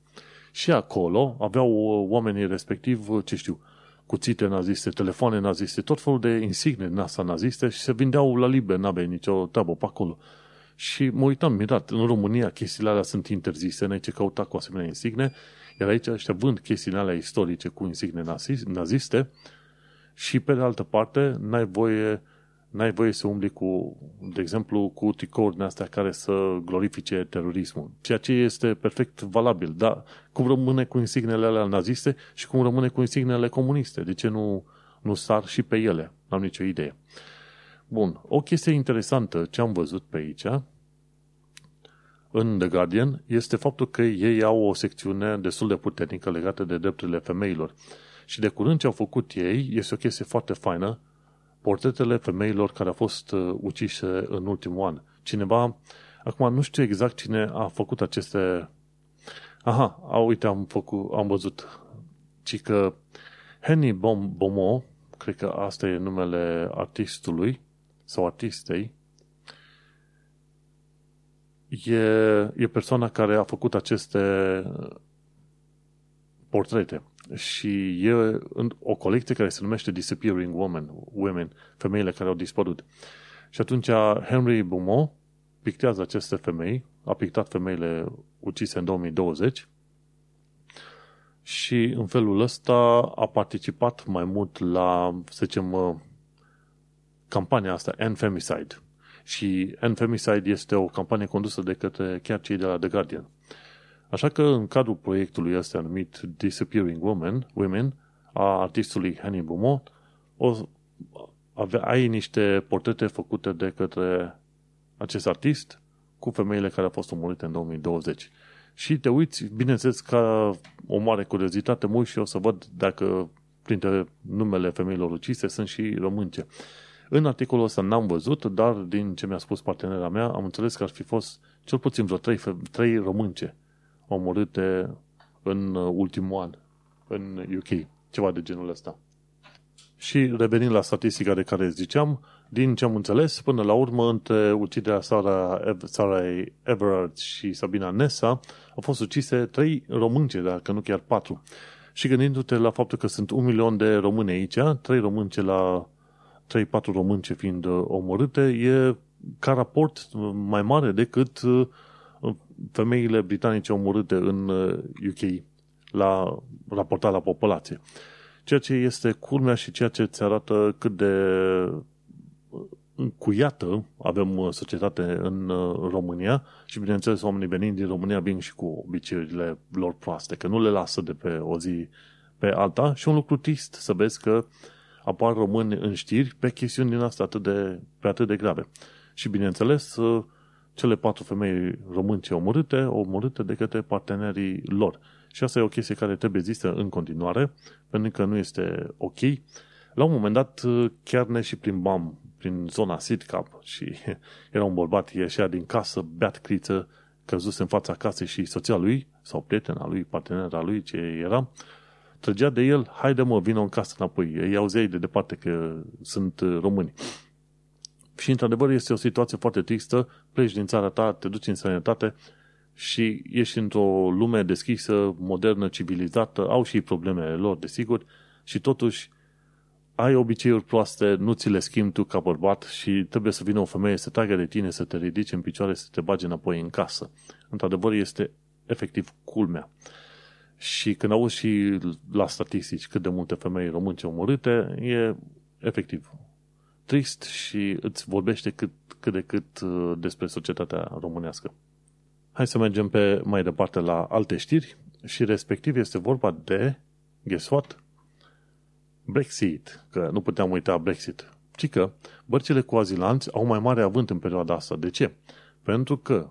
Și acolo aveau oamenii respectiv, ce știu, cuțite naziste, telefoane naziste, tot felul de insigne din asta naziste și se vindeau la liber, n-aveai nicio treabă pe acolo. Și mă uitam mirat, în România chestiile alea sunt interzise, n-ai ce căuta cu asemenea insigne, iar aici ăștia vând chestiile alea istorice cu insigne naziste și pe de altă parte n-ai voie, n-ai voie să umbli cu, de exemplu, cu tricouri din astea care să glorifice terorismul, ceea ce este perfect valabil, dar cum rămâne cu insignele alea naziste și cum rămâne cu insignele comuniste? De ce nu, nu sar și pe ele? N-am nicio idee. Bun, o chestie interesantă ce am văzut pe aici în The Guardian este faptul că ei au o secțiune destul de puternică legată de drepturile femeilor. Și de curând ce au făcut ei este o chestie foarte faină, portretele femeilor care au fost uh, ucise în ultimul an. Cineva, acum nu știu exact cine a făcut aceste... Aha, a, uite, am, făcut, am văzut. Ci că Henny Bom, Bomo, cred că asta e numele artistului sau artistei, e, e persoana care a făcut aceste portrete. Și e o colecție care se numește Disappearing Women, Women, femeile care au dispărut. Și atunci Henry Beaumont pictează aceste femei, a pictat femeile ucise în 2020 și în felul ăsta a participat mai mult la, să zicem, uh, campania asta, End Femicide. Și End Femicide este o campanie condusă de către chiar cei de la The Guardian. Așa că în cadrul proiectului ăsta numit Disappearing Women, Women a artistului Henny Beaumont, o, avea, ai niște portrete făcute de către acest artist cu femeile care au fost omorâte în 2020. Și te uiți, bineînțeles, ca o mare curiozitate, mă și o să văd dacă printre numele femeilor ucise sunt și românce. În articolul ăsta n-am văzut, dar din ce mi-a spus partenera mea, am înțeles că ar fi fost cel puțin vreo trei, trei românce omorâte în ultimul an în UK. Ceva de genul ăsta. Și revenind la statistica de care ziceam, din ce am înțeles, până la urmă, între uciderea Sarah, Sarah Everard și Sabina Nessa, au fost ucise trei românce, dacă nu chiar patru. Și gândindu-te la faptul că sunt un milion de români aici, trei românce la 3-4 românce fiind uh, omorâte, e ca raport mai mare decât uh, femeile britanice omorâte în UK uh, la raportat la populație. Ceea ce este culmea și ceea ce îți arată cât de încuiată avem societate în România și, bineînțeles, oamenii venind din România vin și cu obiceiurile lor proaste, că nu le lasă de pe o zi pe alta și un lucru trist să vezi că apar români în știri pe chestiuni din astea atât de, pe atât de grave. Și, bineînțeles, cele patru femei românce omorâte, omorâte de către partenerii lor. Și asta e o chestie care trebuie zisă în continuare, pentru că nu este ok. La un moment dat, chiar ne și plimbam prin zona Sidcap și (laughs) era un bărbat, ieșea din casă, beat criță, căzuse în fața casei și soția lui, sau prietena lui, partenera lui, ce era, trăgea de el, haide mă, vină în casă înapoi. Ei auzeai de departe că sunt români. Și într-adevăr este o situație foarte tristă, pleci din țara ta, te duci în sănătate și ești într-o lume deschisă, modernă, civilizată, au și problemele lor, desigur, și totuși ai obiceiuri proaste, nu ți le schimbi tu ca bărbat și trebuie să vină o femeie să tragă de tine, să te ridice în picioare, să te bage înapoi în casă. Într-adevăr, este efectiv culmea. Și când auzi și la statistici cât de multe femei românce omorâte, e efectiv trist și îți vorbește cât, cât de cât uh, despre societatea românească. Hai să mergem pe mai departe la alte știri și respectiv este vorba de, guess what? Brexit, că nu puteam uita Brexit, ci că bărcile cu azilanți au mai mare avânt în perioada asta. De ce? Pentru că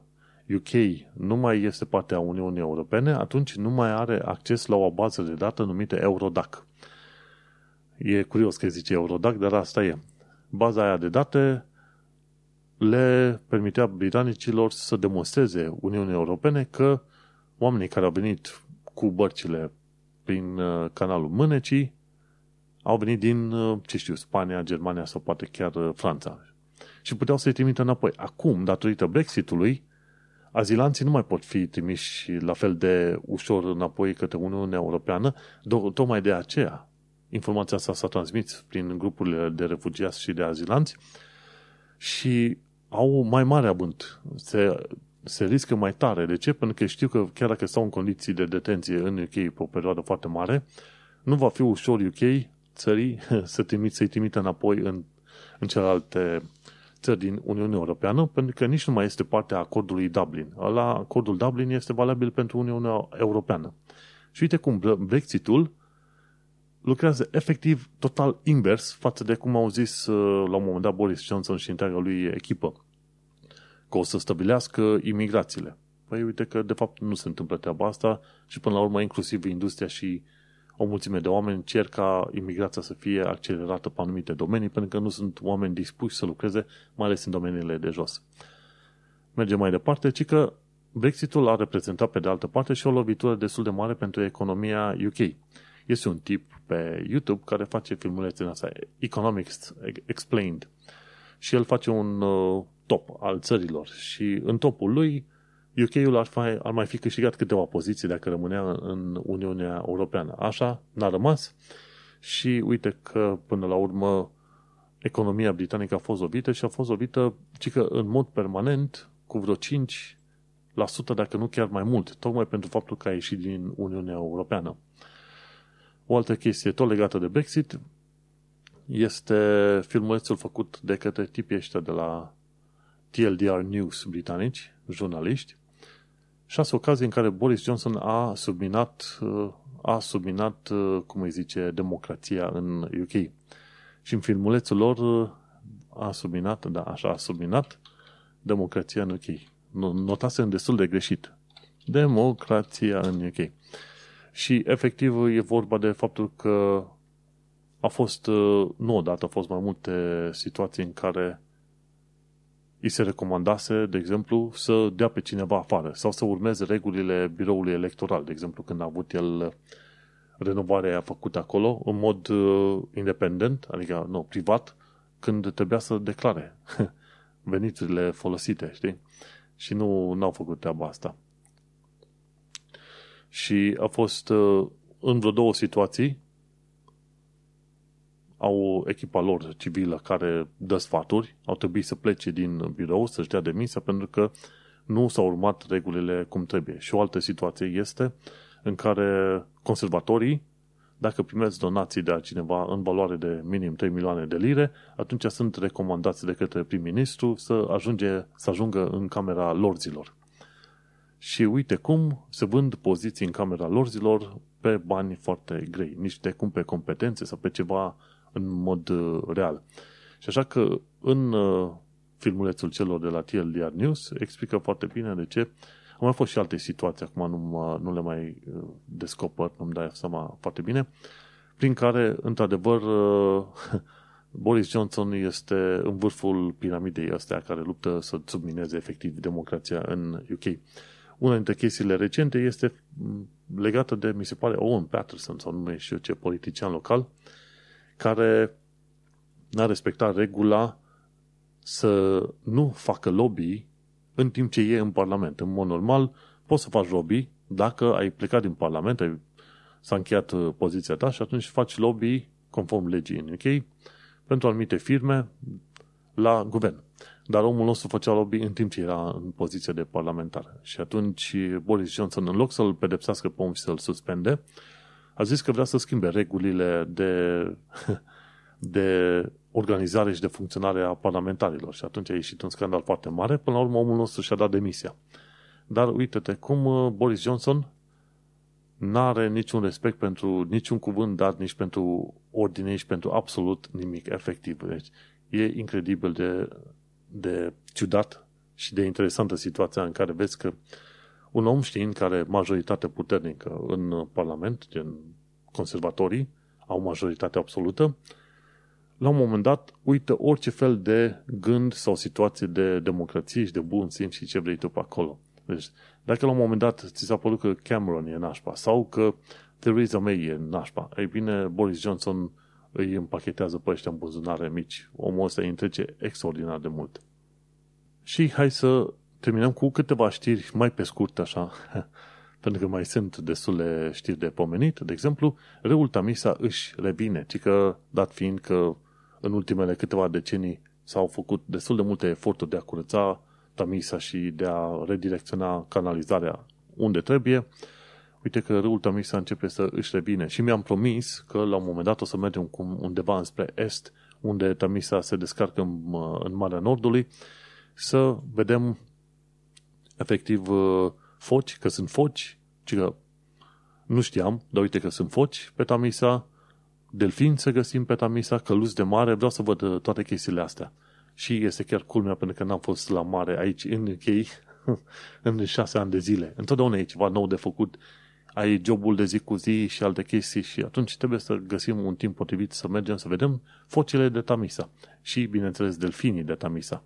UK nu mai este parte a Uniunii Europene, atunci nu mai are acces la o bază de dată numită Eurodac. E curios că zice Eurodac, dar asta e. Baza aia de date le permitea britanicilor să demonstreze Uniunii Europene că oamenii care au venit cu bărcile prin uh, canalul Mânecii au venit din, uh, ce știu, Spania, Germania sau poate chiar uh, Franța. Și puteau să-i trimită înapoi. Acum, datorită Brexitului, azilanții nu mai pot fi trimiși la fel de ușor înapoi către Uniunea Europeană, tocmai de aceea informația asta s-a transmis prin grupurile de refugiați și de azilanți și au mai mare abânt. Se, se riscă mai tare. De ce? Pentru că știu că chiar dacă stau în condiții de detenție în UK pe o perioadă foarte mare, nu va fi ușor UK, țării, (laughs) să trimit, să-i trimită înapoi în, în celelalte țări din Uniunea Europeană, pentru că nici nu mai este parte a acordului Dublin. La acordul Dublin este valabil pentru Uniunea Europeană. Și uite cum Brexitul lucrează efectiv total invers față de cum au zis uh, la un moment dat Boris Johnson și întreaga lui echipă, că o să stabilească imigrațiile. Păi uite că de fapt nu se întâmplă treaba asta și până la urmă inclusiv industria și o mulțime de oameni cer ca imigrația să fie accelerată pe anumite domenii, pentru că nu sunt oameni dispuși să lucreze, mai ales în domeniile de jos. Mergem mai departe, ci că Brexitul a reprezentat pe de altă parte și o lovitură destul de mare pentru economia UK. Este un tip pe YouTube care face filmulețe în asta, Economics Explained. Și el face un uh, top al țărilor și în topul lui UK-ul ar, fi, ar mai fi câștigat câteva poziții dacă rămânea în Uniunea Europeană. Așa n-a rămas și uite că până la urmă economia britanică a fost lovită și a fost lovită, ci că în mod permanent, cu vreo 5%, dacă nu chiar mai mult, tocmai pentru faptul că a ieșit din Uniunea Europeană. O altă chestie tot legată de Brexit este filmulețul făcut de către tipii ăștia de la TLDR News britanici, jurnaliști, șase ocazii în care Boris Johnson a subminat, a subminat, cum îi zice, democrația în UK. Și în filmulețul lor a subminat, da, așa, a subminat democrația în UK. Notase în destul de greșit. Democrația în UK. Și efectiv e vorba de faptul că a fost, nu odată, a fost mai multe situații în care îi se recomandase, de exemplu, să dea pe cineva afară sau să urmeze regulile biroului electoral, de exemplu, când a avut el renovarea făcută acolo, în mod uh, independent, adică nu, privat, când trebuia să declare (laughs) veniturile folosite, știi? Și nu au făcut treaba asta. Și a fost uh, în vreo două situații au echipa lor civilă care dă sfaturi, au trebuit să plece din birou, să-și dea demisia pentru că nu s-au urmat regulile cum trebuie. Și o altă situație este în care conservatorii, dacă primesc donații de la cineva în valoare de minim 3 milioane de lire, atunci sunt recomandați de către prim-ministru să, ajunge, să ajungă în camera lorzilor. Și uite cum se vând poziții în camera lorzilor pe bani foarte grei, nici de cum pe competențe sau pe ceva în mod uh, real. Și așa că în uh, filmulețul celor de la TLDR News explică foarte bine de ce au mai fost și alte situații, acum nu, mă, nu le mai uh, descoper, nu-mi dai seama foarte bine, prin care, într-adevăr, (laughs) Boris Johnson este în vârful piramidei astea care luptă să submineze efectiv democrația în UK. Una dintre chestiile recente este mm, legată de, mi se pare, Owen Patterson, sau nu știu ce, politician local, care n-a respectat regula să nu facă lobby în timp ce e în Parlament. În mod normal, poți să faci lobby dacă ai plecat din Parlament, ai, s-a încheiat uh, poziția ta și atunci faci lobby conform legii în UK pentru anumite firme la guvern. Dar omul nostru făcea lobby în timp ce era în poziție de parlamentar. Și atunci Boris Johnson, în loc să-l pedepsească pe om și să-l suspende, a zis că vrea să schimbe regulile de, (laughs) de organizare și de funcționare a parlamentarilor și atunci a ieșit un scandal foarte mare. Până la urmă, omul nostru și-a dat demisia. Dar uite-te, cum uh, Boris Johnson n-are niciun respect pentru niciun cuvânt dat, nici pentru ordine, nici pentru absolut nimic efectiv. Deci e incredibil de, de ciudat și de interesantă situația în care vezi că un om știind care majoritate puternică în Parlament, gen conservatorii, au majoritate absolută, la un moment dat uită orice fel de gând sau situație de democrație și de bun simț și ce vrei tu pe acolo. Deci, dacă la un moment dat ți s-a părut că Cameron e nașpa sau că Theresa May e nașpa, ei bine, Boris Johnson îi împachetează pe ăștia în buzunare mici. Omul ăsta îi întrece extraordinar de mult. Și hai să terminăm cu câteva știri mai pe scurt, așa, (laughs) pentru că mai sunt destule știri de pomenit. De exemplu, râul Tamisa își revine, ci că, dat fiind că în ultimele câteva decenii s-au făcut destul de multe eforturi de a curăța Tamisa și de a redirecționa canalizarea unde trebuie, uite că râul Tamisa începe să își revine. Și mi-am promis că la un moment dat o să mergem undeva înspre est, unde Tamisa se descarcă în, în Marea Nordului, să vedem efectiv uh, foci, că sunt foci, ci că nu știam, dar uite că sunt foci pe Tamisa, delfini să găsim pe Tamisa, căluți de mare, vreau să văd uh, toate chestiile astea. Și este chiar culmea pentru că n-am fost la mare aici în UK (laughs) în șase ani de zile. Întotdeauna e ceva nou de făcut. Ai jobul de zi cu zi și alte chestii și atunci trebuie să găsim un timp potrivit să mergem să vedem focile de Tamisa și, bineînțeles, delfinii de Tamisa.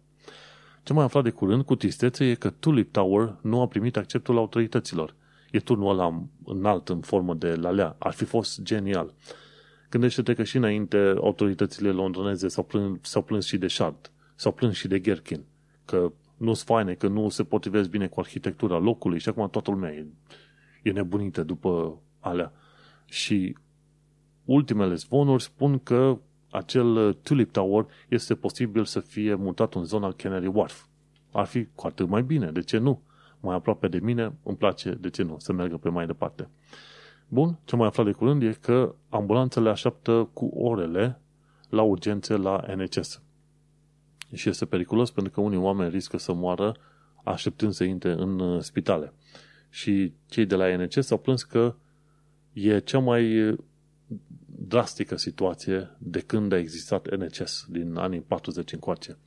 Ce mai aflat de curând cu tristețe e că Tulip Tower nu a primit acceptul autorităților. E turnul ăla înalt în formă de lalea. Ar fi fost genial. Gândește-te că și înainte autoritățile londoneze s-au plâns, s-au plâns și de Shard, s-au plâns și de Gherkin, că nu sunt faine, că nu se potrivesc bine cu arhitectura locului și acum toată lumea e, e nebunită după alea. Și ultimele zvonuri spun că acel Tulip Tower este posibil să fie mutat în zona Canary Wharf. Ar fi cu atât mai bine, de ce nu? Mai aproape de mine, îmi place, de ce nu, să meargă pe mai departe. Bun, ce mai aflat de curând e că ambulanțele așteaptă cu orele la urgențe la NHS. Și este periculos pentru că unii oameni riscă să moară așteptând să intre în uh, spitale. Și cei de la NHS au plâns că e cea mai drastică situație de când a existat NHS, din anii 40 încoace.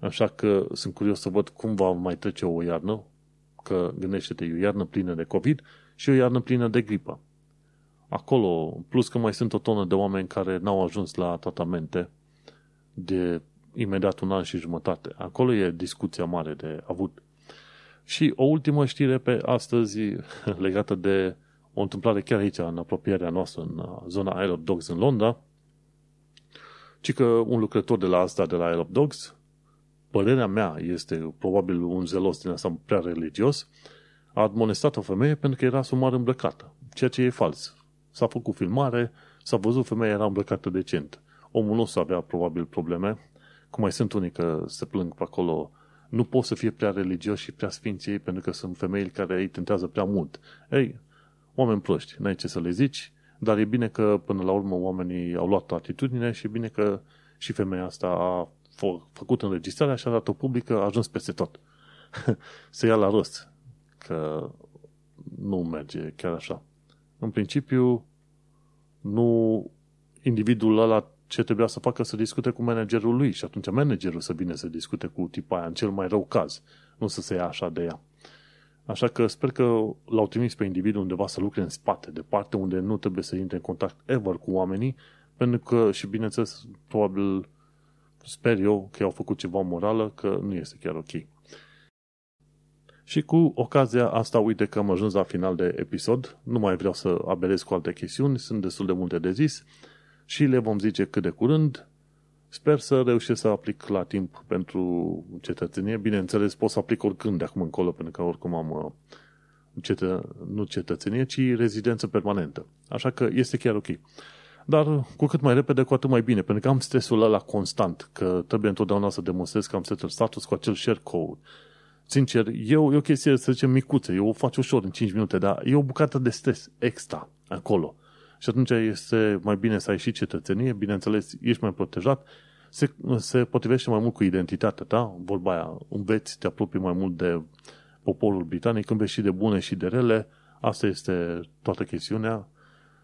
Așa că sunt curios să văd cum va mai trece o iarnă, că gândește-te, e o iarnă plină de COVID și o iarnă plină de gripă. Acolo, plus că mai sunt o tonă de oameni care n-au ajuns la tratamente de imediat un an și jumătate. Acolo e discuția mare de avut. Și o ultimă știre pe astăzi (laughs) legată de o întâmplare chiar aici, în apropierea noastră, în uh, zona Isle of Dogs în Londra, ci că un lucrător de la asta, de la Isle of Dogs, părerea mea este probabil un zelos din asta prea religios, a admonestat o femeie pentru că era sumar îmbrăcată, ceea ce e fals. S-a făcut filmare, s-a văzut femeia era îmbrăcată decent. Omul nu avea probabil probleme, cum mai sunt unii că se plâng pe acolo, nu pot să fie prea religios și prea sfinții pentru că sunt femei care îi tentează prea mult. Ei, oameni proști, n-ai ce să le zici, dar e bine că până la urmă oamenii au luat atitudine și e bine că și femeia asta a făcut înregistrarea și a dat-o publică, a ajuns peste tot. (laughs) să ia la rost, că nu merge chiar așa. În principiu, nu individul ăla ce trebuia să facă să discute cu managerul lui și atunci managerul să vină să discute cu tipa aia în cel mai rău caz, nu să se ia așa de ea. Așa că sper că l-au trimis pe individul undeva să lucre în spate, departe, unde nu trebuie să intre în contact ever cu oamenii, pentru că, și bineînțeles, probabil sper eu că au făcut ceva morală, că nu este chiar ok. Și cu ocazia asta, uite că am ajuns la final de episod. Nu mai vreau să abelez cu alte chestiuni, sunt destul de multe de zis și le vom zice cât de curând. Sper să reușesc să aplic la timp pentru cetățenie. Bineînțeles, pot să aplic oricând de acum încolo, pentru că oricum am uh, cetă, nu cetățenie, ci rezidență permanentă. Așa că este chiar ok. Dar cu cât mai repede, cu atât mai bine, pentru că am stresul ăla constant, că trebuie întotdeauna să demonstrez că am settled status cu acel share code. Sincer, eu, e o chestie, să zicem, micuță, eu o fac ușor în 5 minute, dar e o bucată de stres extra acolo. Și atunci este mai bine să ai și cetățenie, bineînțeles, ești mai protejat, se, se potrivește mai mult cu identitatea ta, vorba aia, înveți, te apropii mai mult de poporul britanic, înveți și de bune și de rele, asta este toată chestiunea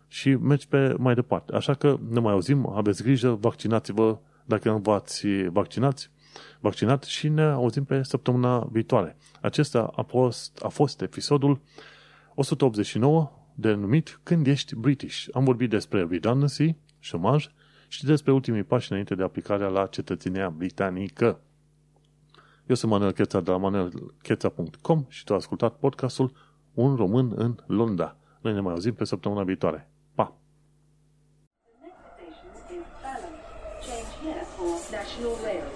și mergi pe mai departe. Așa că ne mai auzim, aveți grijă, vaccinați-vă dacă nu v-ați vaccinați, vaccinat și ne auzim pe săptămâna viitoare. Acesta a fost, a fost episodul 189 denumit Când ești British. Am vorbit despre redundancy, șomaj și despre ultimii pași înainte de aplicarea la cetățenia britanică. Eu sunt Manuel Cheța de la manuelcheța.com și tu ai ascultat podcastul Un român în Londra. Noi ne mai auzim pe săptămâna viitoare. Pa! The next